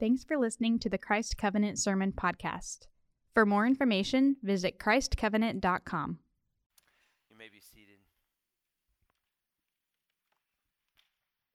Thanks for listening to the Christ Covenant Sermon Podcast. For more information, visit ChristCovenant.com. You may be seated.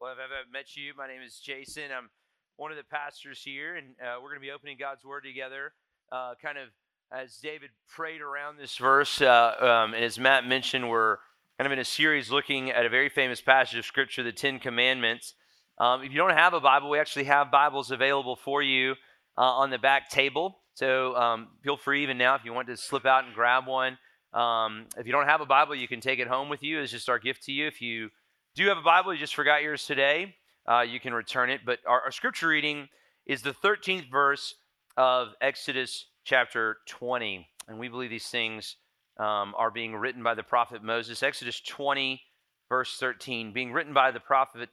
Well, if I've met you, my name is Jason. I'm one of the pastors here, and uh, we're going to be opening God's Word together. Uh, kind of as David prayed around this verse, uh, um, and as Matt mentioned, we're kind of in a series looking at a very famous passage of Scripture, the Ten Commandments. Um, if you don't have a Bible, we actually have Bibles available for you uh, on the back table. So um, feel free even now if you want to slip out and grab one. Um, if you don't have a Bible, you can take it home with you. It's just our gift to you. If you do have a Bible, you just forgot yours today, uh, you can return it. But our, our scripture reading is the 13th verse of Exodus chapter 20. And we believe these things um, are being written by the prophet Moses. Exodus 20, verse 13, being written by the prophet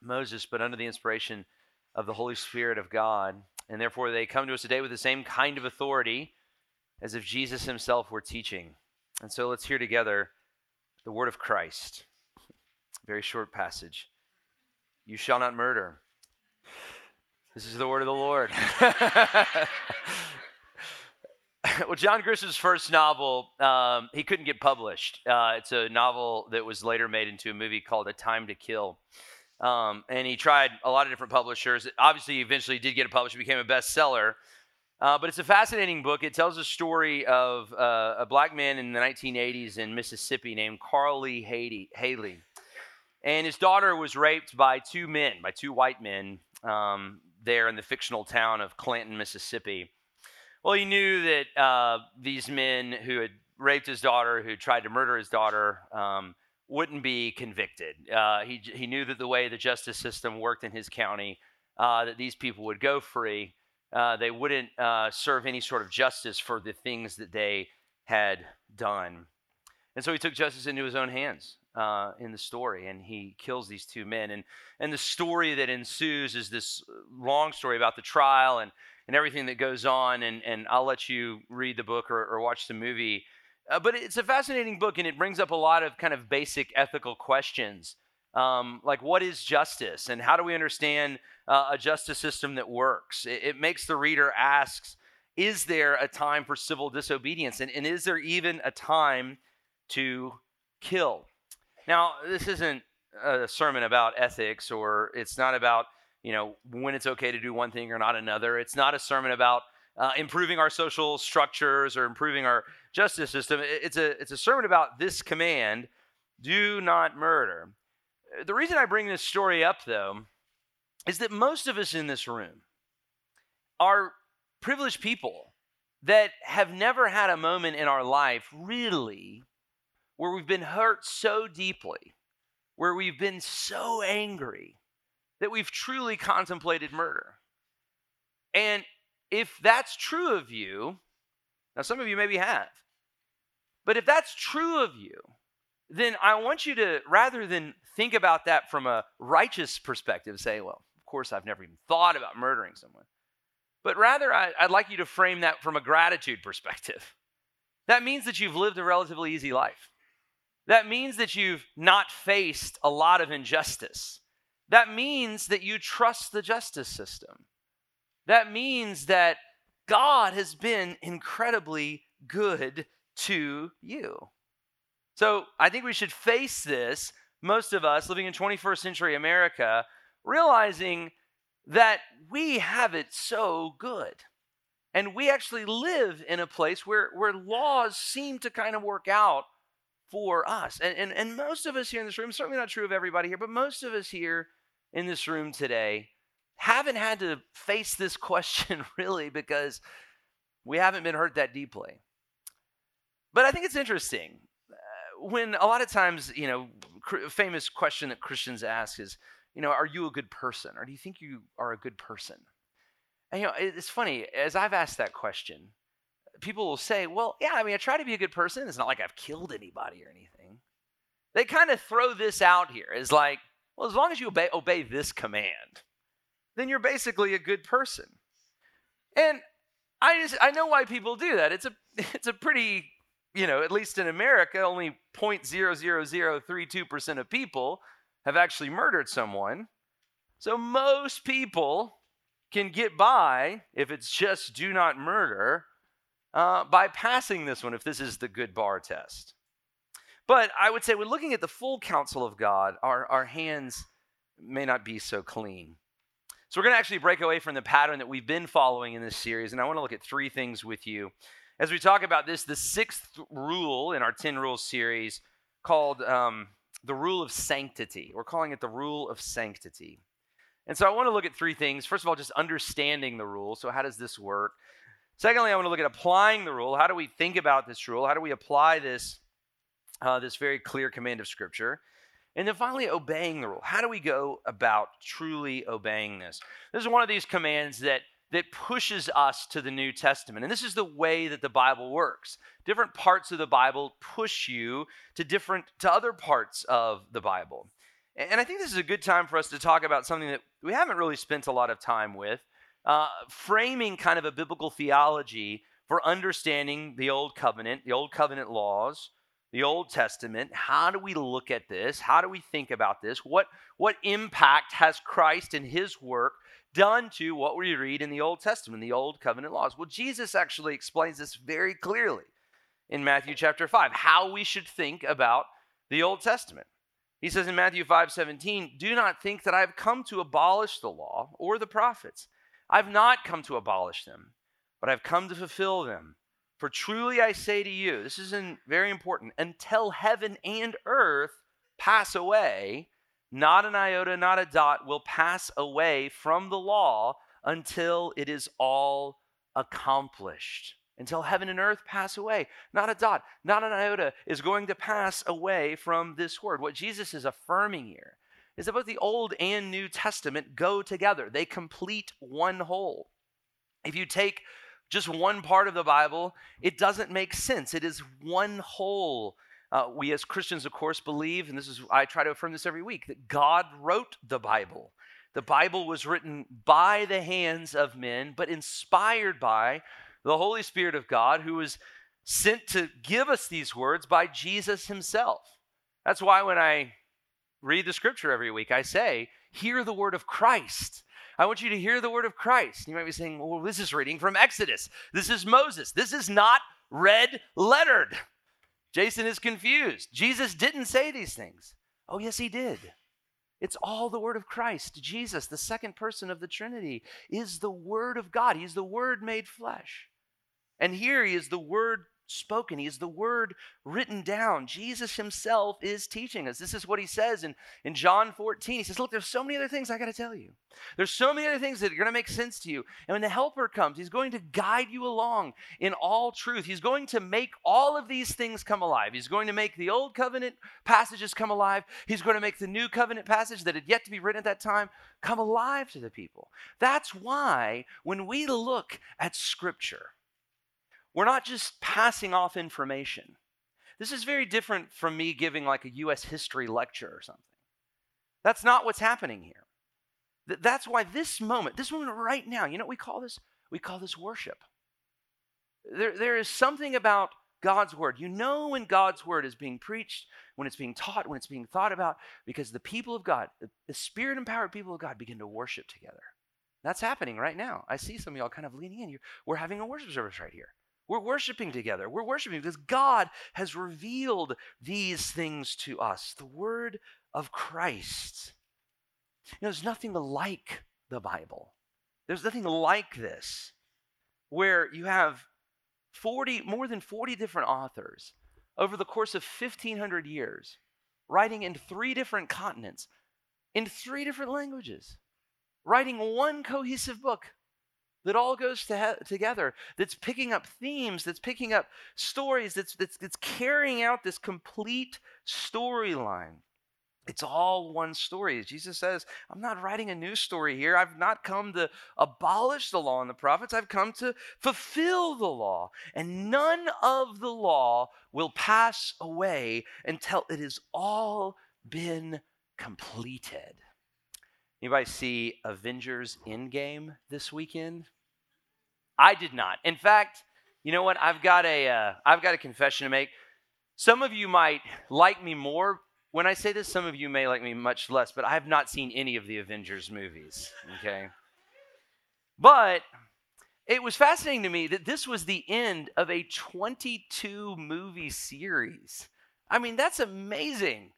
Moses, but under the inspiration of the Holy Spirit of God. And therefore, they come to us today with the same kind of authority as if Jesus himself were teaching. And so let's hear together the word of Christ. Very short passage. You shall not murder. This is the word of the Lord. well, John Grisham's first novel, um, he couldn't get published. Uh, it's a novel that was later made into a movie called A Time to Kill. Um, and he tried a lot of different publishers. Obviously, eventually did get a publisher, became a bestseller. Uh, but it's a fascinating book. It tells a story of uh, a black man in the 1980s in Mississippi named Carl Lee Hailey. And his daughter was raped by two men, by two white men, um, there in the fictional town of Clanton, Mississippi. Well, he knew that uh, these men who had raped his daughter, who tried to murder his daughter, um, wouldn't be convicted. Uh, he, he knew that the way the justice system worked in his county, uh, that these people would go free. Uh, they wouldn't uh, serve any sort of justice for the things that they had done. And so he took justice into his own hands uh, in the story, and he kills these two men. And, and the story that ensues is this long story about the trial and, and everything that goes on. And, and I'll let you read the book or, or watch the movie. Uh, but it's a fascinating book, and it brings up a lot of kind of basic ethical questions, um, like what is justice, and how do we understand uh, a justice system that works? It, it, makes the reader ask, is there a time for civil disobedience, and, and is there even a time to kill? Now, this isn't a sermon about ethics, or it's not about you know when it's okay to do one thing or not another. It's not a sermon about uh, improving our social structures or improving our justice system. It's a, it's a sermon about this command do not murder. The reason I bring this story up, though, is that most of us in this room are privileged people that have never had a moment in our life, really, where we've been hurt so deeply, where we've been so angry that we've truly contemplated murder. And if that's true of you, now some of you maybe have, but if that's true of you, then I want you to, rather than think about that from a righteous perspective, say, well, of course, I've never even thought about murdering someone. But rather, I, would like you to frame that from a gratitude perspective. That means that you've lived a relatively easy life. That means that you've not faced a lot of injustice. That means that you trust the justice system. That means that God has been incredibly good to you. So I think we should face this, most of us living in 21st century America, realizing that we have it so good. And we actually live in a place where, where laws seem to kind of work out for us. And, and, and most of us here in this room, certainly not true of everybody here, but most of us here in this room today haven't had to face this question really because we haven't been hurt that deeply. But I think it's interesting uh, when a lot of times, you know, cr- famous question that Christians ask is, you know, are you a good person or do you think you are a good person? And, you know, it's funny, as I've asked that question, people will say, well, yeah, I mean, I try to be a good person. It's not like I've killed anybody or anything. They kind of throw this out here as like, well, as long as you obey, obey this command, then you're basically a good person. And I just I know why people do that. It's a it's a pretty, you know, at least in America, only 0.00032% of people have actually murdered someone. So most people can get by if it's just do not murder uh, by passing this one if this is the good bar test. But I would say when looking at the full counsel of God, our, our hands may not be so clean. So we're going to actually break away from the pattern that we've been following in this series, and I want to look at three things with you. As we talk about this, the sixth rule in our 10 rules series called um, the rule of sanctity. We're calling it the rule of sanctity. And so I want to look at three things. First of all, just understanding the rule. So, how does this work? Secondly, I want to look at applying the rule. How do we think about this rule? How do we apply this, uh, this very clear command of Scripture? And then finally, obeying the rule. How do we go about truly obeying this? This is one of these commands that that pushes us to the New Testament. And this is the way that the Bible works. Different parts of the Bible push you to different to other parts of the Bible. And I think this is a good time for us to talk about something that we haven't really spent a lot of time with, uh, framing kind of a biblical theology for understanding the Old Covenant, the Old Covenant laws, the Old Testament. How do we look at this? How do we think about this? What, what impact has Christ and his work done to what we read in the Old Testament, the Old Covenant laws? Well, Jesus actually explains this very clearly in Matthew chapter 5, how we should think about the Old Testament. He says in Matthew 5 17, Do not think that I have come to abolish the law or the prophets. I've not come to abolish them, but I've come to fulfill them. For truly I say to you, this is very important, until heaven and earth pass away, not an iota, not a dot will pass away from the law until it is all accomplished until heaven and earth pass away. Not a dot, not an iota is going to pass away from this word. What Jesus is affirming here is that both the Old and New Testament go together, they complete one whole. If you take just one part of the Bible, it doesn't make sense. It is one whole. Uh, we as Christians, of course, believe, and this is I try to affirm this every week, that God wrote the Bible. The Bible was written by the hands of men, but inspired by the Holy Spirit of God who was sent to give us these words by Jesus himself. That's why when I read the scripture every week, I say, Hear the word of Christ. I want you to hear the word of Christ. You might be saying, Well, this is reading from Exodus. This is Moses. This is not red lettered. Jason is confused. Jesus didn't say these things. Oh, yes, he did. It's all the Word of Christ. Jesus, the second person of the Trinity, is the Word of God. He's the Word made flesh. And here he is the Word spoken. He is the word written down. Jesus himself is teaching us. This is what he says in, in John 14. He says, Look, there's so many other things I got to tell you. There's so many other things that are going to make sense to you. And when the helper comes, he's going to guide you along in all truth. He's going to make all of these things come alive. He's going to make the old covenant passages come alive. He's going to make the new covenant passage that had yet to be written at that time come alive to the people. That's why when we look at scripture, we're not just passing off information. This is very different from me giving like a US history lecture or something. That's not what's happening here. That's why this moment, this moment right now, you know what we call this? We call this worship. There, there is something about God's word. You know when God's word is being preached, when it's being taught, when it's being thought about, because the people of God, the, spirit empowered people of God, begin to worship together. That's happening right now. I see some of y'all kind of leaning in. We're having a worship service right here. We're worshiping together. We're worshiping because God has revealed these things to us the word of Christ. You know, there's nothing like the Bible. There's nothing like this where you have 40 more than 40 different authors over the course of 1500 years writing in three different continents in three different languages writing one cohesive book that all goes to together, that's picking up themes, that's picking up stories, that's, that's, that's carrying out this complete storyline. It's all one story. Jesus says, I'm not writing a new story here. I've not come to abolish the law and the prophets. I've come to fulfill the law. And none of the law will pass away until it has all been completed. Anybody see Avengers Endgame this weekend? I did not. In fact, you know what? I've got a uh, got a confession to make. Some of you might like me more when I say this. Some of you may like me much less. But I have not seen any of the Avengers movies. Okay. But it was fascinating to me that this was the end of a 22 movie series. I mean, that's amazing.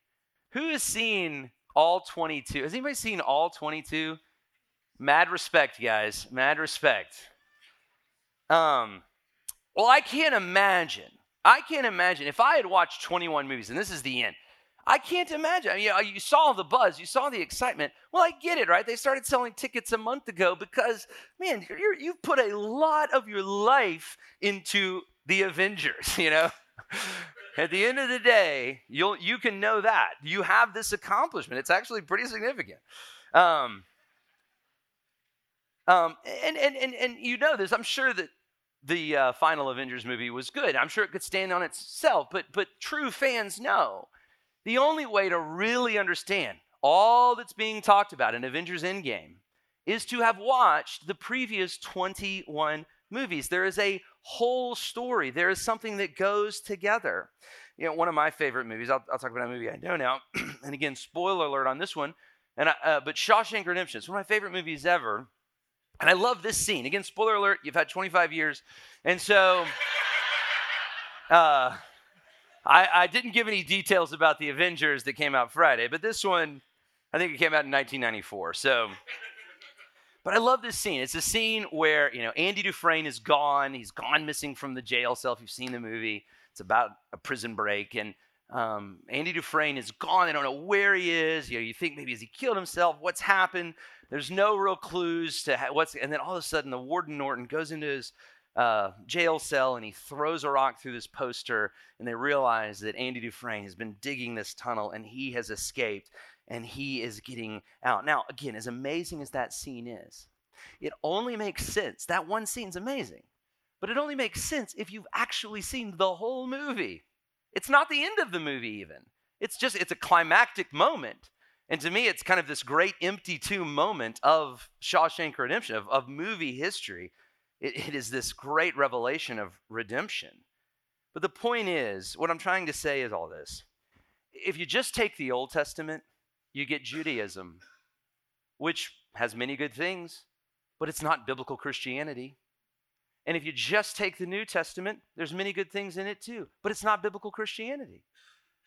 Who has seen all 22? Has anybody seen all 22? Mad respect, guys. Mad respect. Um, well, I can't imagine. I can't imagine if I had watched 21 movies, and this is the end. I can't imagine. I mean, you, you saw the buzz, you saw the excitement. Well, I get it, right? They started selling tickets a month ago because, man, you you've put a lot of your life into the Avengers, you know? At the end of the day, you'll you can know that you have this accomplishment. It's actually pretty significant. Um, um, and, and and and you know this. I'm sure that the uh, final Avengers movie was good. I'm sure it could stand on itself. But but true fans know the only way to really understand all that's being talked about in Avengers Endgame is to have watched the previous 21 movies. There is a whole story, there is something that goes together. You know, one of my favorite movies, I'll, I'll talk about a movie I know now. and again, spoiler alert on this one. And I, uh, but Shawshank Redemption, it's one of my favorite movies ever. And I love this scene. Again, spoiler alert, you've had 25 years. And so uh, I, I didn't give any details about the Avengers that came out Friday, but this one, I think it came out in 1994. So, but I love this scene. It's a scene where, you know, Andy Dufresne is gone. He's gone missing from the jail cell. If you've seen the movie, it's about a prison break. And um, Andy Dufresne is gone. They don't know where he is. You know, you think maybe has he killed himself? What's happened? There's no real clues to ha- what's. And then all of a sudden, the warden Norton goes into his uh, jail cell and he throws a rock through this poster, and they realize that Andy Dufresne has been digging this tunnel and he has escaped and he is getting out. Now, again, as amazing as that scene is, it only makes sense. That one scene's amazing, but it only makes sense if you've actually seen the whole movie. It's not the end of the movie, even. It's just, it's a climactic moment. And to me, it's kind of this great empty tomb moment of Shawshank Redemption, of, of movie history. It, it is this great revelation of redemption. But the point is, what I'm trying to say is all this. If you just take the Old Testament, you get Judaism, which has many good things, but it's not biblical Christianity. And if you just take the New Testament, there's many good things in it too, but it's not biblical Christianity.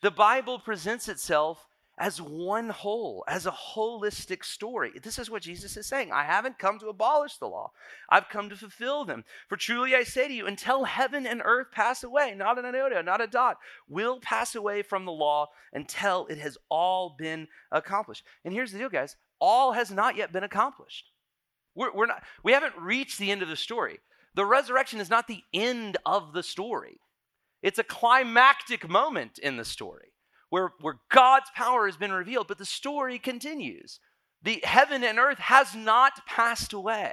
The Bible presents itself as one whole, as a holistic story. This is what Jesus is saying. I haven't come to abolish the law, I've come to fulfill them. For truly I say to you, until heaven and earth pass away, not an iota, not a dot, will pass away from the law until it has all been accomplished. And here's the deal, guys all has not yet been accomplished. We're, we're not, we haven't reached the end of the story. The resurrection is not the end of the story, it's a climactic moment in the story where, where God's power has been revealed, but the story continues. The heaven and earth has not passed away.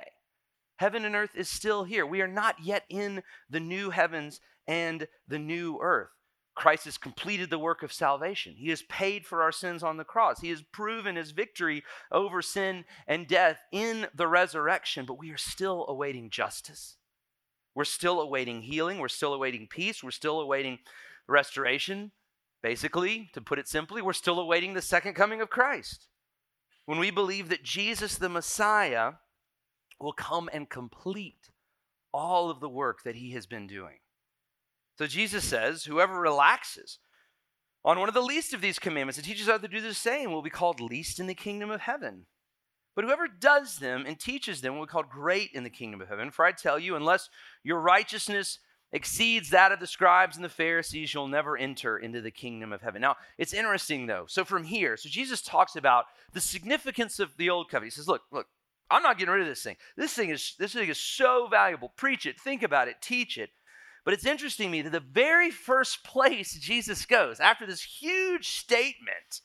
Heaven and earth is still here. We are not yet in the new heavens and the new earth. Christ has completed the work of salvation. He has paid for our sins on the cross. He has proven his victory over sin and death in the resurrection, but we are still awaiting justice. We're still awaiting healing. We're still awaiting peace. We're still awaiting restoration. Basically, to put it simply, we're still awaiting the second coming of Christ. When we believe that Jesus, the Messiah, will come and complete all of the work that he has been doing. So Jesus says, Whoever relaxes on one of the least of these commandments and teaches others to do the same will be called least in the kingdom of heaven. But whoever does them and teaches them will be called great in the kingdom of heaven. For I tell you, unless your righteousness exceeds that of the scribes and the Pharisees, you'll never enter into the kingdom of heaven. Now, it's interesting though. So from here, so Jesus talks about the significance of the old covenant. He says, look, look, I'm not getting rid of this thing. This thing is this thing is so valuable. Preach it, think about it, teach it. But it's interesting to me that the very first place Jesus goes after this huge statement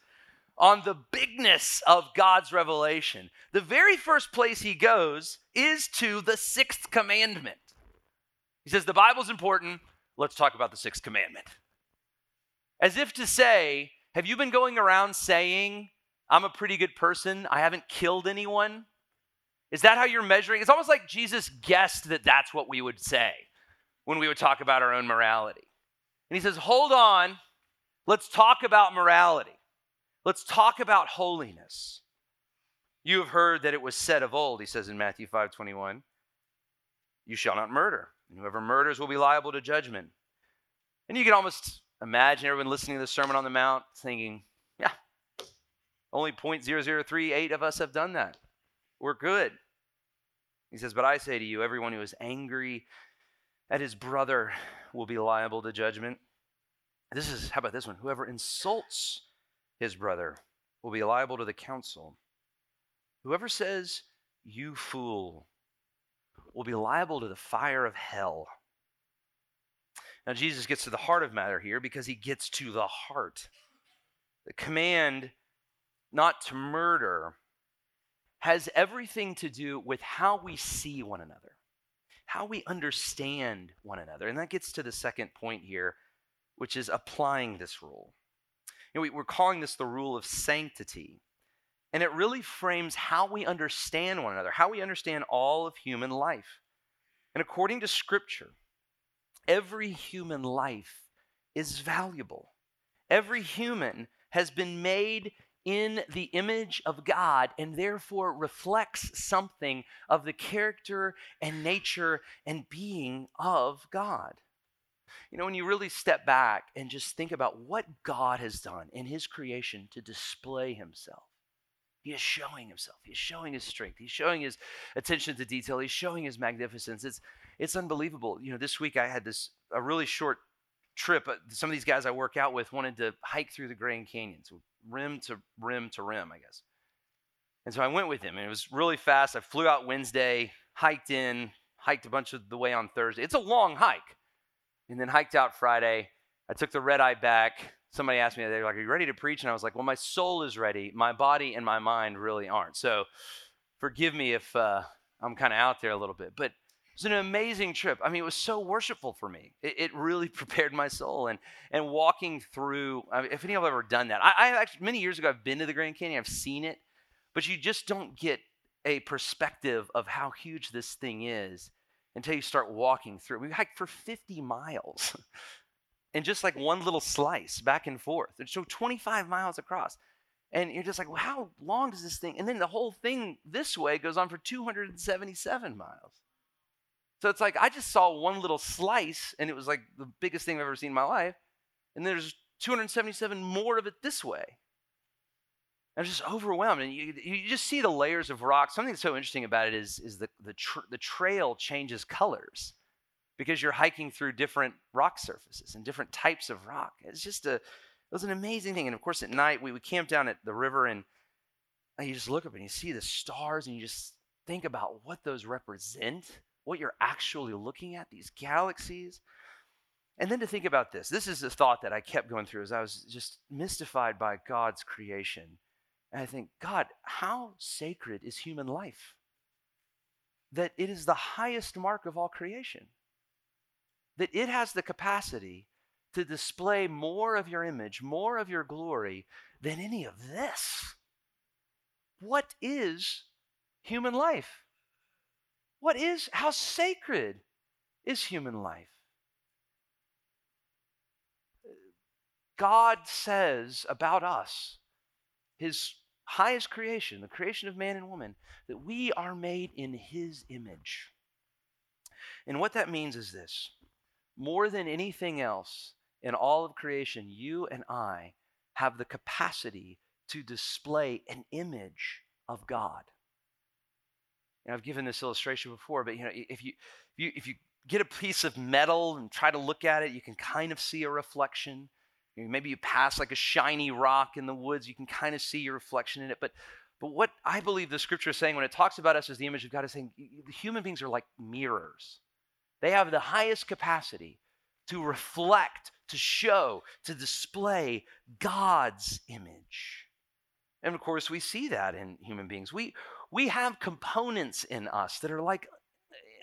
on the bigness of God's revelation, the very first place he goes is to the sixth commandment. He says, The Bible's important. Let's talk about the sixth commandment. As if to say, Have you been going around saying, I'm a pretty good person? I haven't killed anyone? Is that how you're measuring? It's almost like Jesus guessed that that's what we would say when we would talk about our own morality. And he says, Hold on. Let's talk about morality. Let's talk about holiness. You have heard that it was said of old, he says in Matthew 5 21, you shall not murder. And whoever murders will be liable to judgment. And you can almost imagine everyone listening to the Sermon on the Mount thinking, yeah, only 0.0038 of us have done that. We're good. He says, But I say to you, everyone who is angry at his brother will be liable to judgment. This is, how about this one? Whoever insults his brother will be liable to the council. Whoever says, You fool, will be liable to the fire of hell. Now, Jesus gets to the heart of matter here because he gets to the heart. The command not to murder has everything to do with how we see one another, how we understand one another. And that gets to the second point here, which is applying this rule. You know, we, are calling this the rule of sanctity. And it really frames how we understand one another, how we understand all of human life. And according to Scripture, every human life is valuable. Every human has been made in the image of God and therefore reflects something of the character and nature and being of God. You know, when you really step back and just think about what God has done in His creation to display Himself, He is showing Himself. He is showing His strength. He's showing His attention to detail. He's showing His magnificence. It's, it's unbelievable. You know, this week I had this a really short trip. Uh, some of these guys I work out with wanted to hike through the Grand Canyon, so rim to rim to rim, I guess. And so I went with him, and it was really fast. I flew out Wednesday, hiked in, hiked a bunch of the way on Thursday. It's a long hike, and then hiked out Friday. I took the red eye back. Somebody asked me, they're like, "Are you ready to preach?" And I was like, "Well, my soul is ready. My body and my mind really aren't." So, forgive me if uh, I'm kind of out there a little bit, but it was an amazing trip. I mean, it was so worshipful for me. It, it really prepared my soul. And and walking through, I mean, if any of you have ever done that, I, I actually many years ago I've been to the Grand Canyon. I've seen it, but you just don't get a perspective of how huge this thing is until you start walking through. We hiked for 50 miles, and just like one little slice back and forth. It's so 25 miles across. And you're just like, well, how long does this thing? And then the whole thing this way goes on for 277 miles. So it's like I just saw one little slice and it was like the biggest thing I've ever seen in my life. And there's 277 more of it this way. I was just overwhelmed. And you, you just see the layers of rock. Something that's so interesting about it is, is the, the, the trail changes colors because you're hiking through different rock surfaces and different types of rock. It's just a, it was an amazing thing. And of course, at night, we, we camped down at the river and you just look up and you see the stars and you just think about what those represent what you're actually looking at, these galaxies. And then to think about this. This is a thought that I kept going through as I was just mystified by God's creation. And I think, God, how sacred is human life? That it is the highest mark of all creation. That it has the capacity to display more of your image, more of your glory than any of this. What is human life? What is, how sacred is human life? God says about us, his highest creation, the creation of man and woman, that we are made in his image. And what that means is this more than anything else in all of creation, you and I have the capacity to display an image of God. And I've given this illustration before, but you know, if you if you if you get a piece of metal and try to look at it, you can kind of see a reflection. Maybe you pass like a shiny rock in the woods, you can kind of see your reflection in it. But but what I believe the scripture is saying when it talks about us as the image of God is saying human beings are like mirrors. They have the highest capacity to reflect, to show, to display God's image. And of course, we see that in human beings. We, we have components in us that are like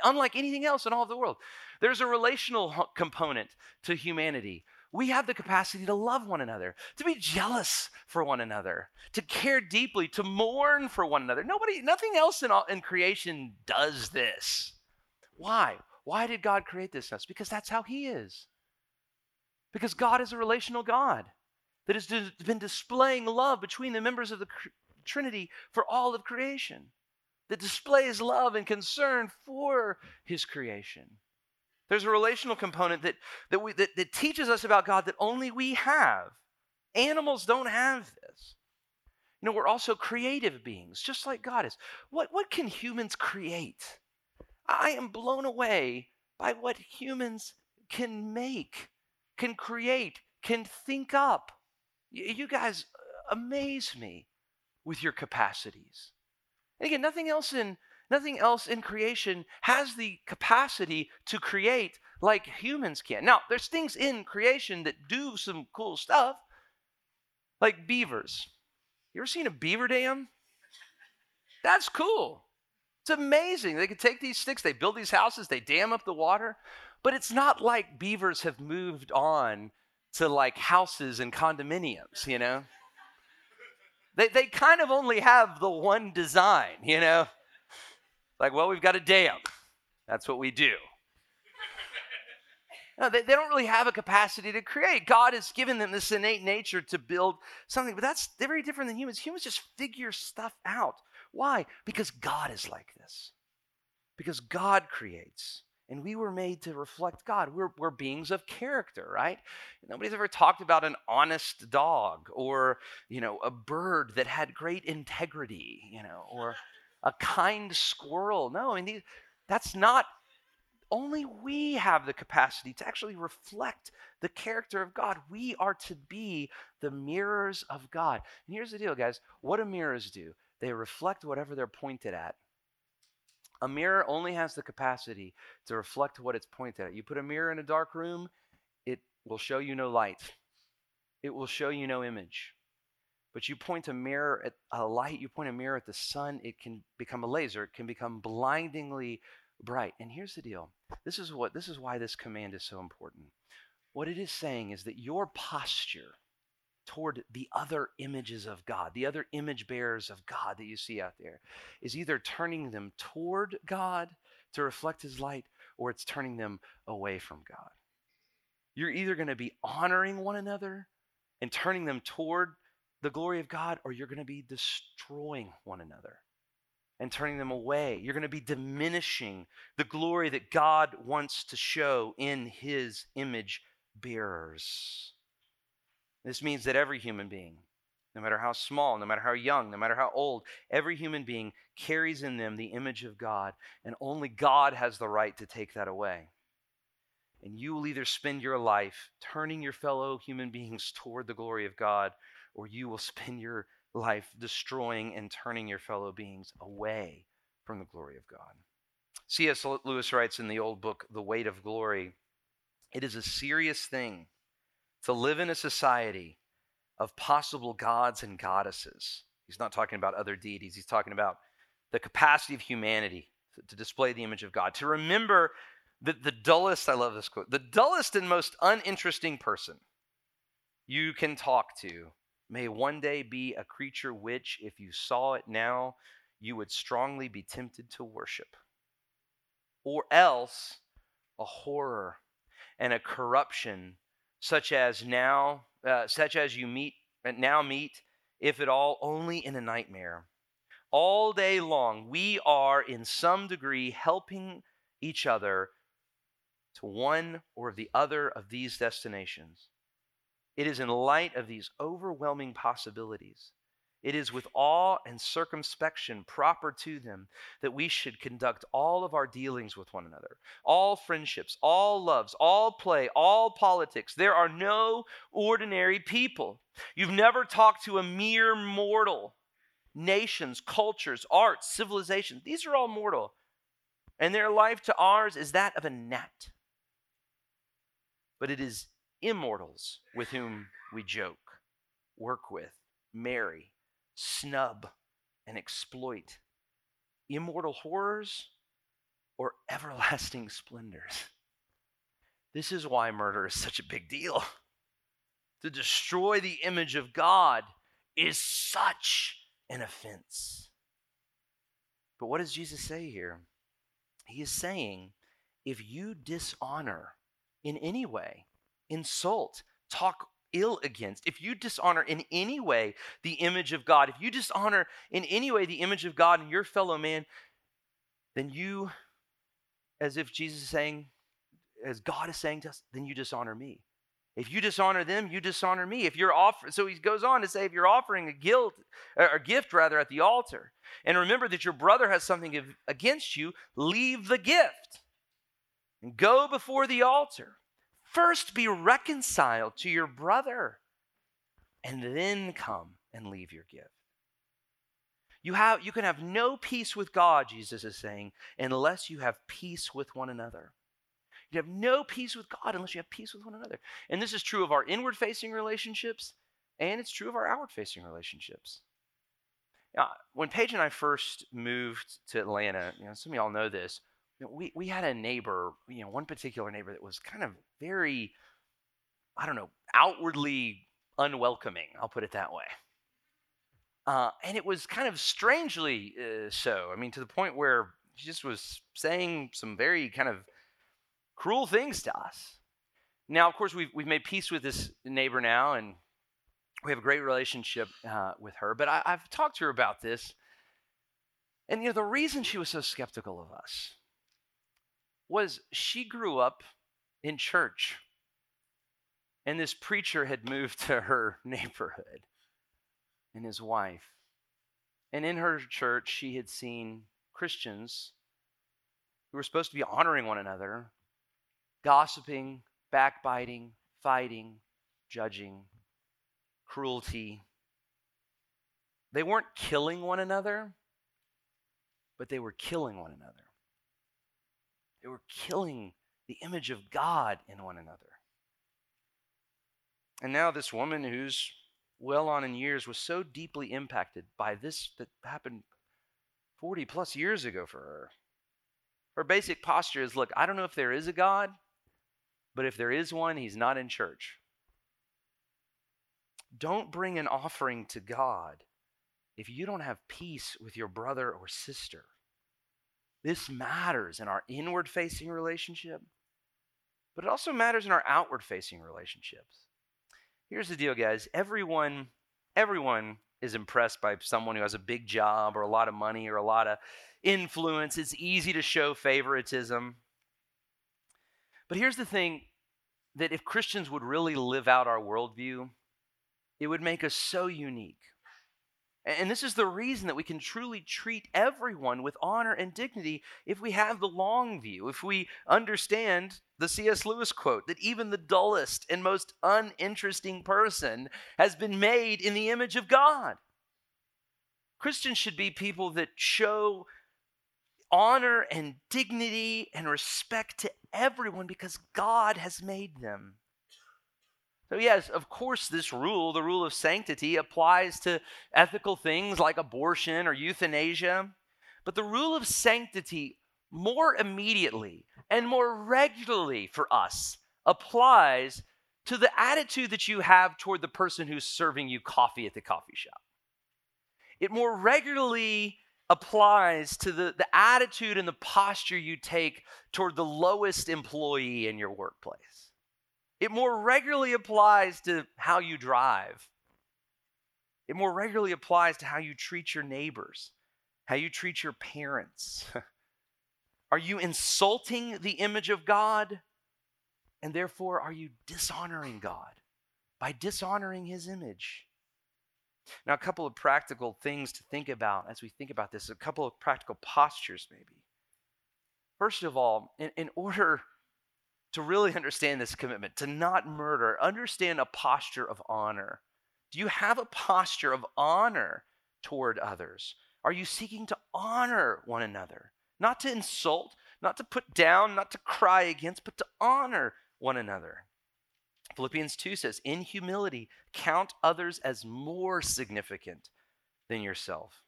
unlike anything else in all of the world. There's a relational component to humanity. We have the capacity to love one another, to be jealous for one another, to care deeply, to mourn for one another. Nobody, nothing else in, all, in creation does this. Why? Why did God create this us? Because that's how He is. Because God is a relational God that has been displaying love between the members of the Trinity for all of creation, that displays love and concern for his creation. There's a relational component that, that, we, that, that teaches us about God that only we have. Animals don't have this. You know, we're also creative beings, just like God is. What, what can humans create? I am blown away by what humans can make, can create, can think up. You guys uh, amaze me with your capacities. And again, nothing else in nothing else in creation has the capacity to create like humans can. Now, there's things in creation that do some cool stuff, like beavers. You ever seen a beaver dam? That's cool. It's amazing. They can take these sticks, they build these houses, they dam up the water, but it's not like beavers have moved on to like houses and condominiums, you know? They, they kind of only have the one design, you know? Like, well, we've got a dam. That's what we do. No, they, they don't really have a capacity to create. God has given them this innate nature to build something, but that's very different than humans. Humans just figure stuff out. Why? Because God is like this. Because God creates. And we were made to reflect God. We're, we're beings of character, right? Nobody's ever talked about an honest dog or, you know, a bird that had great integrity, you know, or a kind squirrel. No, I mean, these, that's not only we have the capacity to actually reflect the character of God. We are to be the mirrors of God. And here's the deal, guys what do mirrors do? They reflect whatever they're pointed at. A mirror only has the capacity to reflect what it's pointed at. You put a mirror in a dark room, it will show you no light, it will show you no image. But you point a mirror at a light, you point a mirror at the sun, it can become a laser, it can become blindingly bright. And here's the deal. This is what this is why this command is so important. What it is saying is that your posture toward the other images of God, the other image bearers of God that you see out there, is either turning them toward God to reflect His light or it's turning them away from God. You're either going to be honoring one another and turning them toward the glory of God, or you're going to be destroying one another and turning them away. You're going to be diminishing the glory that God wants to show in his image bearers. This means that every human being, no matter how small, no matter how young, no matter how old, every human being carries in them the image of God, and only God has the right to take that away. And you will either spend your life turning your fellow human beings toward the glory of God, or you will spend your life destroying and turning your fellow beings away from the glory of God. C.S. Lewis writes in the old book, The Weight of Glory it is a serious thing to live in a society of possible gods and goddesses. He's not talking about other deities, he's talking about the capacity of humanity to display the image of God, to remember that the dullest, I love this quote, the dullest and most uninteresting person you can talk to may one day be a creature which, if you saw it now, you would strongly be tempted to worship. Or else a horror and a corruption such as now, uh, such as you meet uh, now meet, if at all, only in a nightmare. All day long, we are in some degree helping each other to one or the other of these destinations. It is in light of these overwhelming possibilities, it is with awe and circumspection proper to them that we should conduct all of our dealings with one another, all friendships, all loves, all play, all politics. There are no ordinary people. You've never talked to a mere mortal. Nations, cultures, arts, civilizations, these are all mortal. And their life to ours is that of a gnat. But it is immortals with whom we joke, work with, marry, snub, and exploit. Immortal horrors or everlasting splendors. This is why murder is such a big deal. To destroy the image of God is such an offense. But what does Jesus say here? He is saying if you dishonor in any way insult, talk ill against, if you dishonor in any way the image of God, if you dishonor in any way the image of God and your fellow man, then you, as if Jesus is saying, as God is saying to us, then you dishonor me. If you dishonor them, you dishonor me. If you're offering, so he goes on to say, if you're offering a guilt or gift rather at the altar, and remember that your brother has something against you, leave the gift and go before the altar. First be reconciled to your brother, and then come and leave your gift. You, have, you can have no peace with God, Jesus is saying, unless you have peace with one another. You have no peace with God unless you have peace with one another. And this is true of our inward facing relationships, and it's true of our outward facing relationships. Now, when Paige and I first moved to Atlanta, you know, some of y'all know this. You know, we, we had a neighbor, you know, one particular neighbor that was kind of very, I don't know, outwardly unwelcoming. I'll put it that way. Uh, and it was kind of strangely uh, so. I mean, to the point where she just was saying some very kind of cruel things to us. Now, of course, we've, we've made peace with this neighbor now, and we have a great relationship uh, with her. But I, I've talked to her about this. And, you know, the reason she was so skeptical of us was she grew up in church. And this preacher had moved to her neighborhood and his wife. And in her church, she had seen Christians who were supposed to be honoring one another gossiping, backbiting, fighting, judging, cruelty. They weren't killing one another, but they were killing one another. They were killing the image of God in one another. And now, this woman who's well on in years was so deeply impacted by this that happened 40 plus years ago for her. Her basic posture is look, I don't know if there is a God, but if there is one, he's not in church. Don't bring an offering to God if you don't have peace with your brother or sister. This matters in our inward facing relationship, but it also matters in our outward facing relationships. Here's the deal, guys. Everyone, everyone is impressed by someone who has a big job or a lot of money or a lot of influence. It's easy to show favoritism. But here's the thing that if Christians would really live out our worldview, it would make us so unique. And this is the reason that we can truly treat everyone with honor and dignity if we have the long view, if we understand the C.S. Lewis quote that even the dullest and most uninteresting person has been made in the image of God. Christians should be people that show honor and dignity and respect to everyone because God has made them. So, yes, of course, this rule, the rule of sanctity, applies to ethical things like abortion or euthanasia. But the rule of sanctity more immediately and more regularly for us applies to the attitude that you have toward the person who's serving you coffee at the coffee shop. It more regularly applies to the, the attitude and the posture you take toward the lowest employee in your workplace. It more regularly applies to how you drive. It more regularly applies to how you treat your neighbors, how you treat your parents. are you insulting the image of God? And therefore, are you dishonoring God by dishonoring his image? Now, a couple of practical things to think about as we think about this, a couple of practical postures, maybe. First of all, in, in order to really understand this commitment, to not murder, understand a posture of honor. Do you have a posture of honor toward others? Are you seeking to honor one another? Not to insult, not to put down, not to cry against, but to honor one another. Philippians 2 says, In humility, count others as more significant than yourself.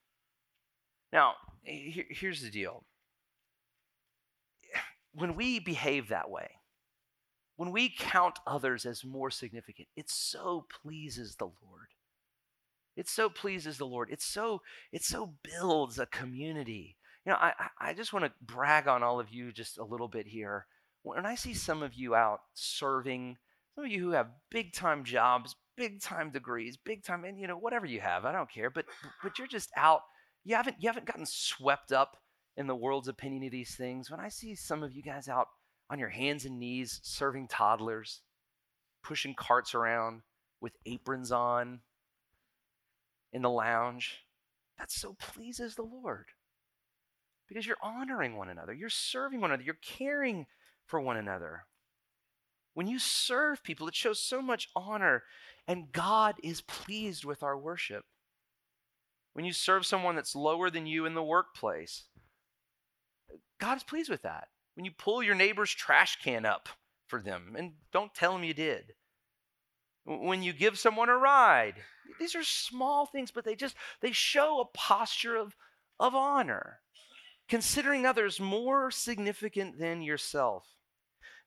Now, here's the deal. When we behave that way, when we count others as more significant, it so pleases the Lord. It so pleases the Lord. It so it so builds a community. You know, I I just want to brag on all of you just a little bit here. When I see some of you out serving Some of you who have big time jobs, big time degrees, big time, and you know, whatever you have, I don't care, but but you're just out. You haven't you haven't gotten swept up in the world's opinion of these things. When I see some of you guys out on your hands and knees serving toddlers, pushing carts around with aprons on in the lounge, that so pleases the Lord. Because you're honoring one another, you're serving one another, you're caring for one another. When you serve people, it shows so much honor, and God is pleased with our worship. When you serve someone that's lower than you in the workplace, God is pleased with that. When you pull your neighbor's trash can up for them and don't tell them you did. When you give someone a ride, these are small things, but they just they show a posture of, of honor, considering others more significant than yourself.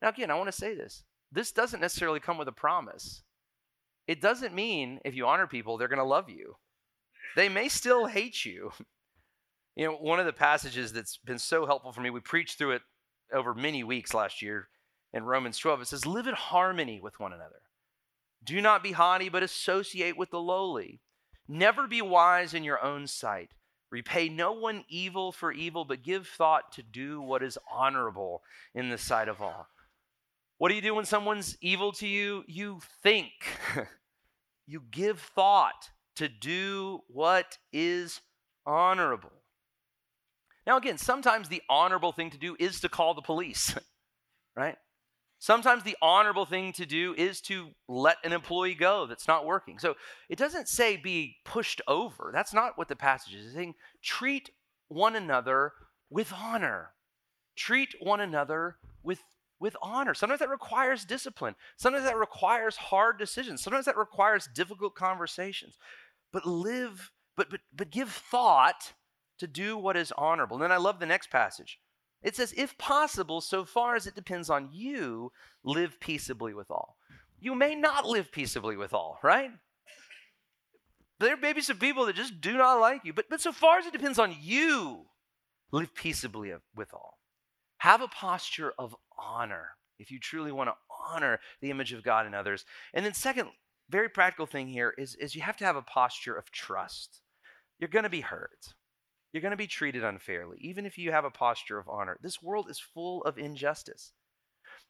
Now, again, I want to say this this doesn't necessarily come with a promise. It doesn't mean if you honor people, they're going to love you. They may still hate you. You know, one of the passages that's been so helpful for me, we preached through it over many weeks last year in Romans 12. It says, Live in harmony with one another. Do not be haughty, but associate with the lowly. Never be wise in your own sight. Repay no one evil for evil, but give thought to do what is honorable in the sight of all. What do you do when someone's evil to you? You think. you give thought to do what is honorable. Now, again, sometimes the honorable thing to do is to call the police, right? Sometimes the honorable thing to do is to let an employee go that's not working. So it doesn't say be pushed over. That's not what the passage is saying. Treat one another with honor. Treat one another with with honor. Sometimes that requires discipline. Sometimes that requires hard decisions. Sometimes that requires difficult conversations. But live, but but but give thought to do what is honorable. And then I love the next passage. It says, if possible, so far as it depends on you, live peaceably with all. You may not live peaceably with all, right? There may be some people that just do not like you, but, but so far as it depends on you, live peaceably with all. Have a posture of honor if you truly want to honor the image of God in others. And then, second, very practical thing here is, is you have to have a posture of trust. You're going to be hurt. You're going to be treated unfairly, even if you have a posture of honor. This world is full of injustice.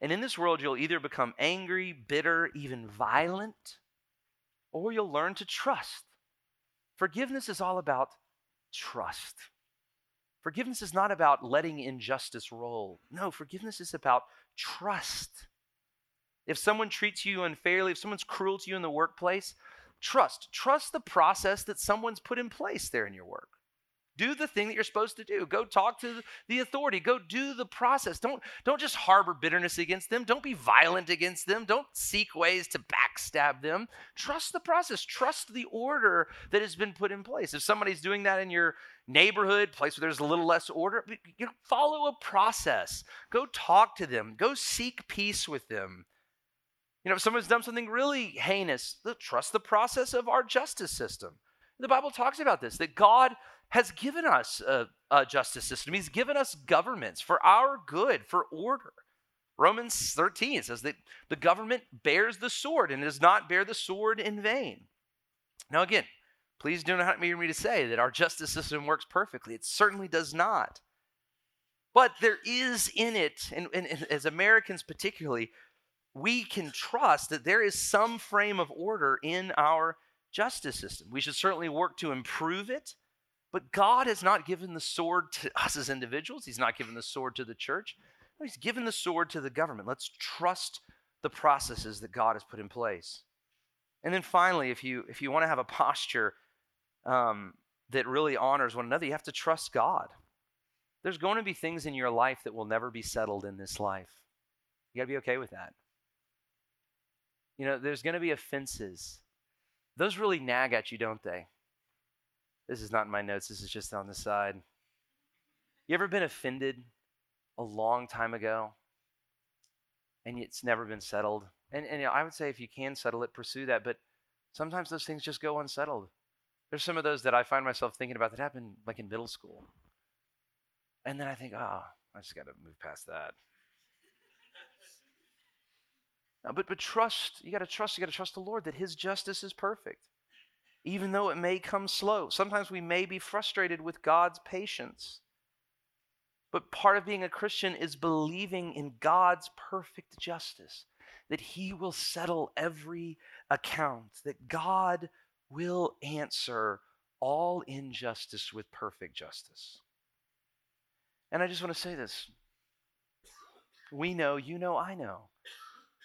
And in this world, you'll either become angry, bitter, even violent, or you'll learn to trust. Forgiveness is all about trust. Forgiveness is not about letting injustice roll. No, forgiveness is about trust. If someone treats you unfairly, if someone's cruel to you in the workplace, trust. Trust the process that someone's put in place there in your work. Do the thing that you're supposed to do. Go talk to the authority. Go do the process. Don't, don't just harbor bitterness against them. Don't be violent against them. Don't seek ways to backstab them. Trust the process. Trust the order that has been put in place. If somebody's doing that in your neighborhood, place where there's a little less order, you know, follow a process. Go talk to them. Go seek peace with them. You know, if someone's done something really heinous, trust the process of our justice system. The Bible talks about this that God has given us a, a justice system. He's given us governments for our good, for order. Romans 13 says that the government bears the sword and does not bear the sword in vain. Now, again, please do not hear me to say that our justice system works perfectly. It certainly does not. But there is in it, and, and, and as Americans particularly, we can trust that there is some frame of order in our justice system. We should certainly work to improve it. But God has not given the sword to us as individuals. He's not given the sword to the church. No, he's given the sword to the government. Let's trust the processes that God has put in place. And then finally, if you if you want to have a posture um, that really honors one another, you have to trust God. There's going to be things in your life that will never be settled in this life. You got to be okay with that. You know, there's going to be offenses. Those really nag at you, don't they? This is not in my notes, this is just on the side. You ever been offended a long time ago and it's never been settled? And, and you know, I would say if you can settle it, pursue that. But sometimes those things just go unsettled. There's some of those that I find myself thinking about that happened like in middle school. And then I think, oh, I just got to move past that. but but trust, you got to trust, you got to trust the Lord that his justice is perfect. Even though it may come slow. Sometimes we may be frustrated with God's patience. But part of being a Christian is believing in God's perfect justice, that He will settle every account, that God will answer all injustice with perfect justice. And I just want to say this. We know, you know, I know.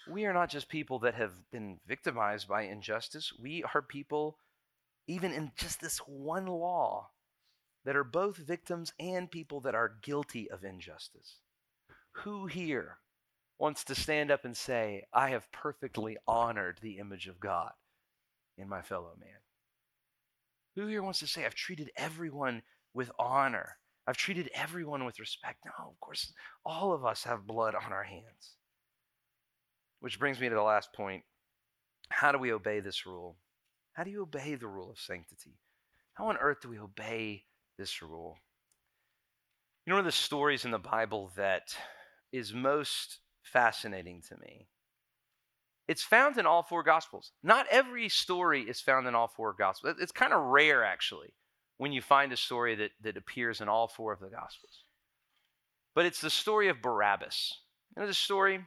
We are not just people that have been victimized by injustice. We are people, even in just this one law, that are both victims and people that are guilty of injustice. Who here wants to stand up and say, I have perfectly honored the image of God in my fellow man? Who here wants to say, I've treated everyone with honor? I've treated everyone with respect. No, of course, all of us have blood on our hands. Which brings me to the last point. How do we obey this rule? How do you obey the rule of sanctity? How on earth do we obey this rule? You know one of the stories in the Bible that is most fascinating to me? It's found in all four Gospels. Not every story is found in all four Gospels. It's kind of rare, actually, when you find a story that, that appears in all four of the Gospels. But it's the story of Barabbas. You know the story?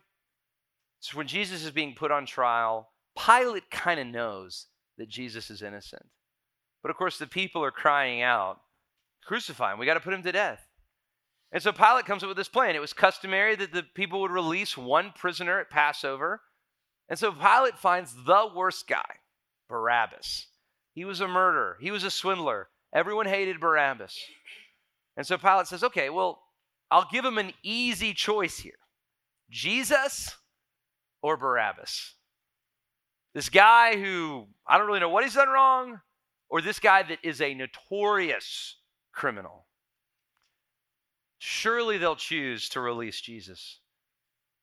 It's when Jesus is being put on trial. Pilate kind of knows that Jesus is innocent. But of course, the people are crying out, Crucify him. We got to put him to death. And so Pilate comes up with this plan. It was customary that the people would release one prisoner at Passover and so Pilate finds the worst guy, Barabbas. He was a murderer, he was a swindler. Everyone hated Barabbas. And so Pilate says, okay, well, I'll give him an easy choice here Jesus or Barabbas. This guy who I don't really know what he's done wrong, or this guy that is a notorious criminal. Surely they'll choose to release Jesus.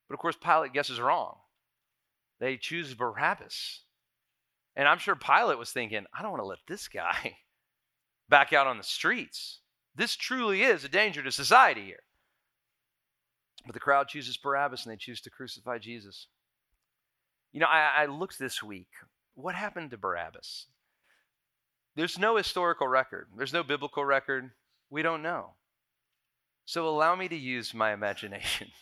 But of course, Pilate guesses wrong they choose Barabbas. And I'm sure Pilate was thinking, I don't want to let this guy back out on the streets. This truly is a danger to society here. But the crowd chooses Barabbas and they choose to crucify Jesus. You know, I, I looked this week. What happened to Barabbas? There's no historical record, there's no biblical record. We don't know. So allow me to use my imagination.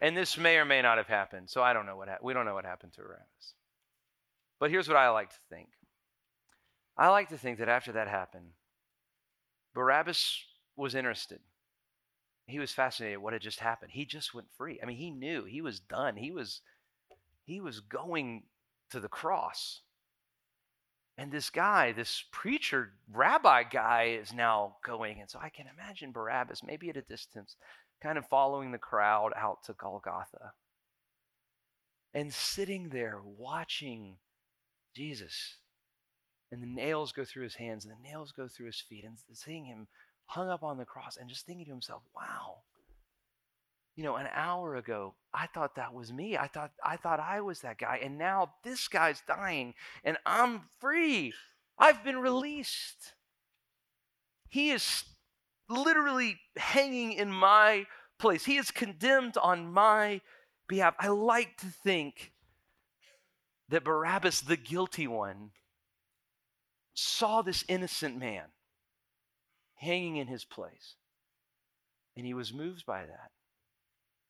And this may or may not have happened. So I don't know what ha- we don't know what happened to Barabbas. But here's what I like to think. I like to think that after that happened, Barabbas was interested. He was fascinated what had just happened. He just went free. I mean, he knew he was done. He was he was going to the cross. And this guy, this preacher, rabbi guy, is now going. And so I can imagine Barabbas, maybe at a distance, kind of following the crowd out to Golgotha and sitting there watching Jesus. And the nails go through his hands and the nails go through his feet and seeing him hung up on the cross and just thinking to himself, wow. You know, an hour ago, I thought that was me. I thought I thought I was that guy. And now this guy's dying and I'm free. I've been released. He is literally hanging in my place. He is condemned on my behalf. I like to think that Barabbas, the guilty one, saw this innocent man hanging in his place. And he was moved by that.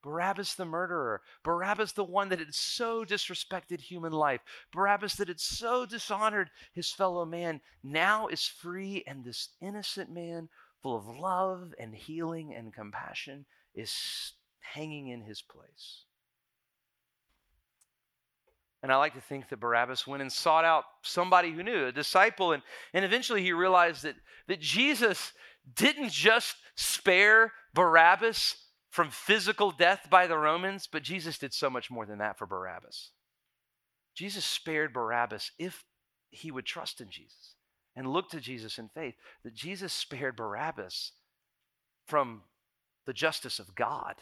Barabbas the murderer, Barabbas the one that had so disrespected human life, Barabbas that had so dishonored his fellow man, now is free, and this innocent man full of love and healing and compassion, is hanging in his place. And I like to think that Barabbas went and sought out somebody who knew, a disciple, and, and eventually he realized that, that Jesus didn't just spare Barabbas from physical death by the Romans, but Jesus did so much more than that for Barabbas. Jesus spared Barabbas if he would trust in Jesus and look to Jesus in faith, that Jesus spared Barabbas from the justice of God.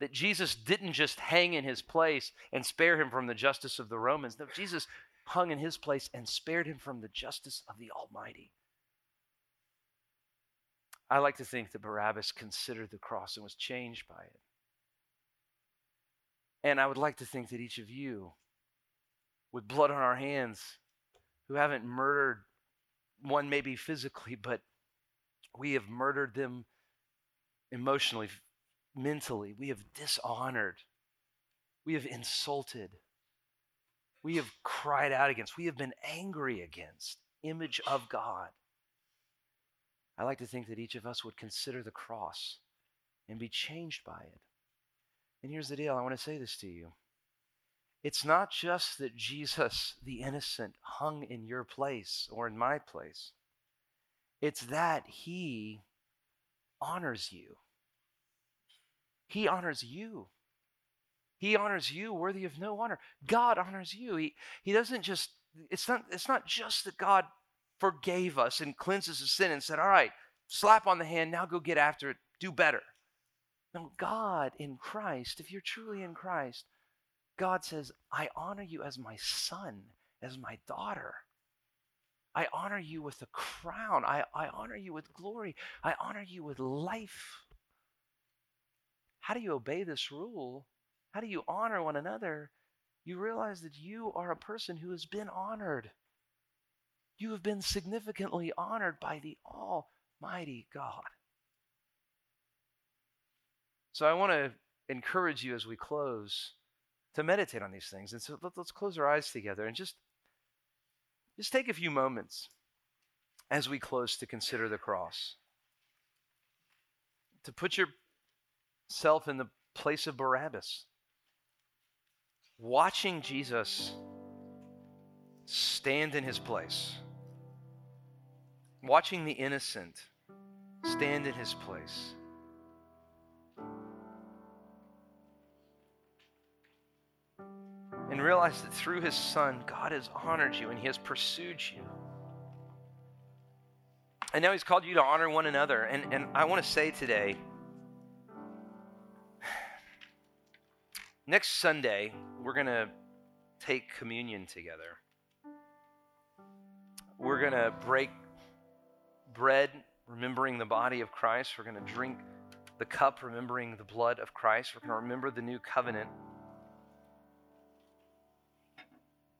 That Jesus didn't just hang in his place and spare him from the justice of the Romans. No, Jesus hung in his place and spared him from the justice of the Almighty. I like to think that Barabbas considered the cross and was changed by it. And I would like to think that each of you, with blood on our hands, who haven't murdered one maybe physically, but we have murdered them emotionally, mentally. We have dishonored. We have insulted. We have cried out against. We have been angry against. Image of God. I like to think that each of us would consider the cross and be changed by it. And here's the deal I want to say this to you. It's not just that Jesus, the innocent, hung in your place or in my place, it's that he honors you. He honors you. He honors you worthy of no honor. God honors you. He, he doesn't just, it's not, it's not just that God forgave us and cleanses the sin and said, all right, slap on the hand, now go get after it, do better. No, God in Christ, if you're truly in Christ, God says, I honor you as my son, as my daughter. I honor you with a crown. I, I honor you with glory. I honor you with life. How do you obey this rule? How do you honor one another? You realize that you are a person who has been honored. You have been significantly honored by the Almighty God. So I want to encourage you as we close to meditate on these things. And so let, us close our eyes together and just just take a few moments as we close to consider the cross. To put yourself in the place of Barabbas. Watching Jesus stand in his place. Watching the innocent stand in his place. and realize that through his son, God has honored you and he has pursued you. And now he's called you to honor one another. And, and I want to say today, next Sunday, we're going to take communion together. We're going to break bread, remembering the body of Christ. We're going to drink the cup, remembering the blood of Christ. We're going to remember the new covenant.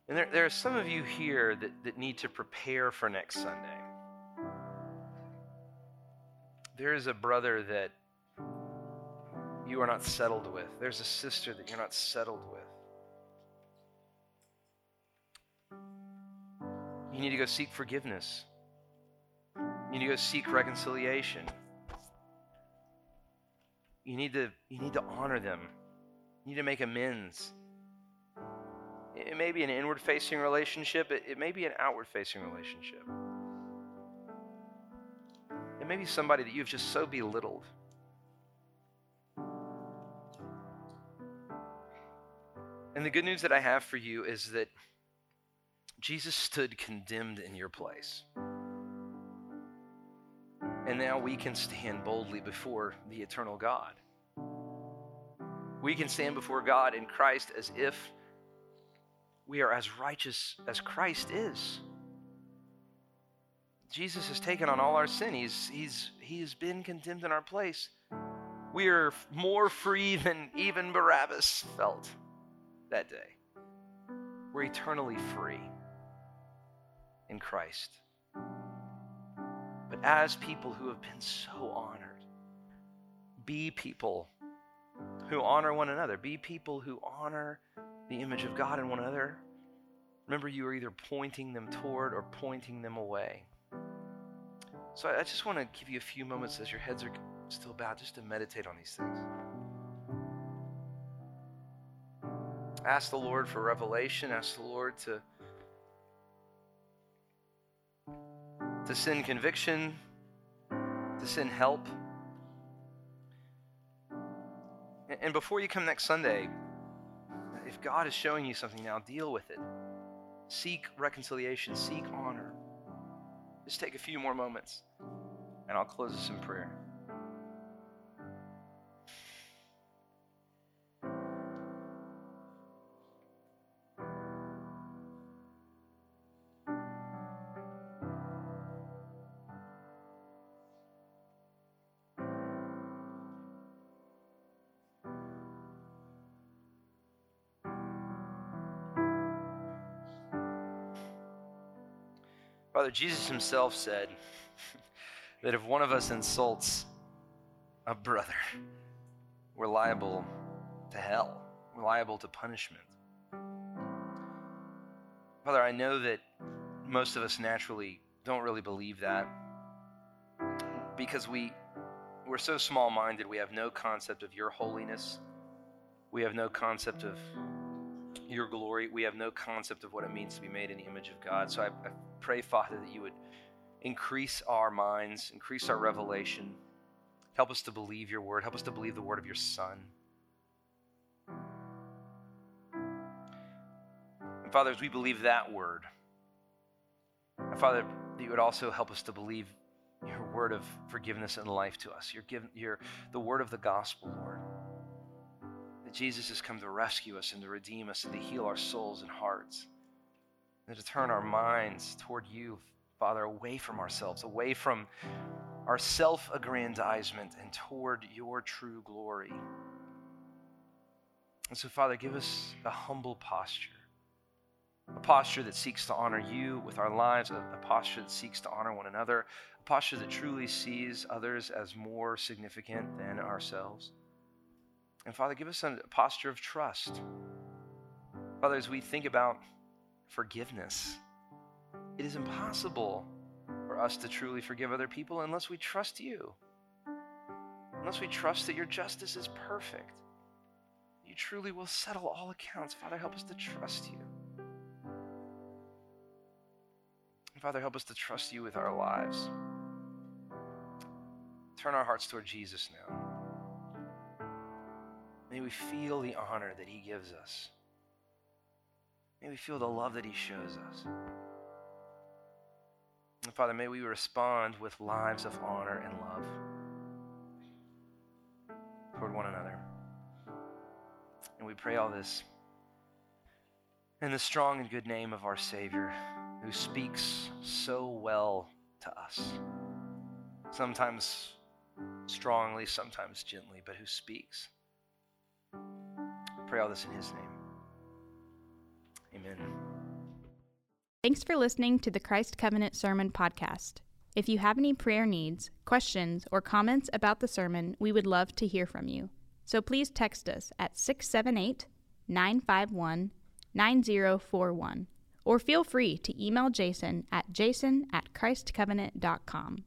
And there, there are some of you here that, that need to prepare for next Sunday. There is a brother that you are not settled with, there's a sister that you're not settled with. You need to go seek forgiveness. You need to go seek reconciliation. You need to, you need to honor them. You need to make amends. It may be an inward facing relationship, it, it may be an outward facing relationship. It may be somebody that you've just so belittled. And the good news that I have for you is that Jesus stood condemned in your place. And now we can stand boldly before the eternal God. We can stand before God in Christ as if we are as righteous as Christ is. Jesus has taken on all our sin. He's, he's, he's been condemned in our place. We are more free than even Barabbas felt that day. We're eternally free in Christ. But as people who have been so honored, be people who honor one another. Be people who honor the image of God in one another, remember you are either pointing them toward or pointing them away. So I just want to give you a few moments as your heads are still bowed just to meditate on these things. Ask the Lord for revelation, ask the Lord to to send conviction, to send help. And before you come next Sunday, if God is showing you something now, deal with it. Seek reconciliation, seek honor. Just take a few more moments, and I'll close this in prayer. Father, Jesus himself said that if one of us insults a brother, we're liable to hell, we're liable to punishment. Father, I know that most of us naturally don't really believe that because we we're so small-minded. We have no concept of your holiness. We have no concept of your glory. We have no concept of what it means to be made in the image of god. So i, I pray father that you would increase our minds increase our revelation. Help us to believe your word. Help us to believe the word of your son. And father as we believe that word and father that you would also help us to believe your word of forgiveness and life to us. You're given, you're the word of the gospel, Lord. That Jesus has come to rescue us and to redeem us and to heal our souls and hearts. And to turn our minds toward you, Father, away from ourselves, away from our self aggrandizement, and toward your true glory. And so, Father, give us a humble posture a posture that seeks to honor you with our lives, a, a, posture that seeks to honor one another, a posture that truly sees others as more significant than ourselves. And Father, give us a posture of trust. Father, as we think about forgiveness, it is impossible for us to truly forgive other people unless we trust you, unless we trust that your justice is perfect. You truly will settle all accounts. Father, help us to trust you. Father, help us to trust you with our lives. Turn our hearts toward Jesus now. May we feel the honor that he gives us. May we feel the love that he shows us. And Father, may we respond with lives of honor and love toward one another. And we pray all this in the strong and good name of our Savior who speaks so well to us. Sometimes strongly, sometimes gently, but who speaks. I pray all this in his name. Amen. Thanks for listening to the Christ Covenant Sermon Podcast. If you have any prayer needs, questions, or comments about the sermon, we would love to hear from you. So please text us at 678 951 9041 or feel free to email Jason at jason at christcovenant.com.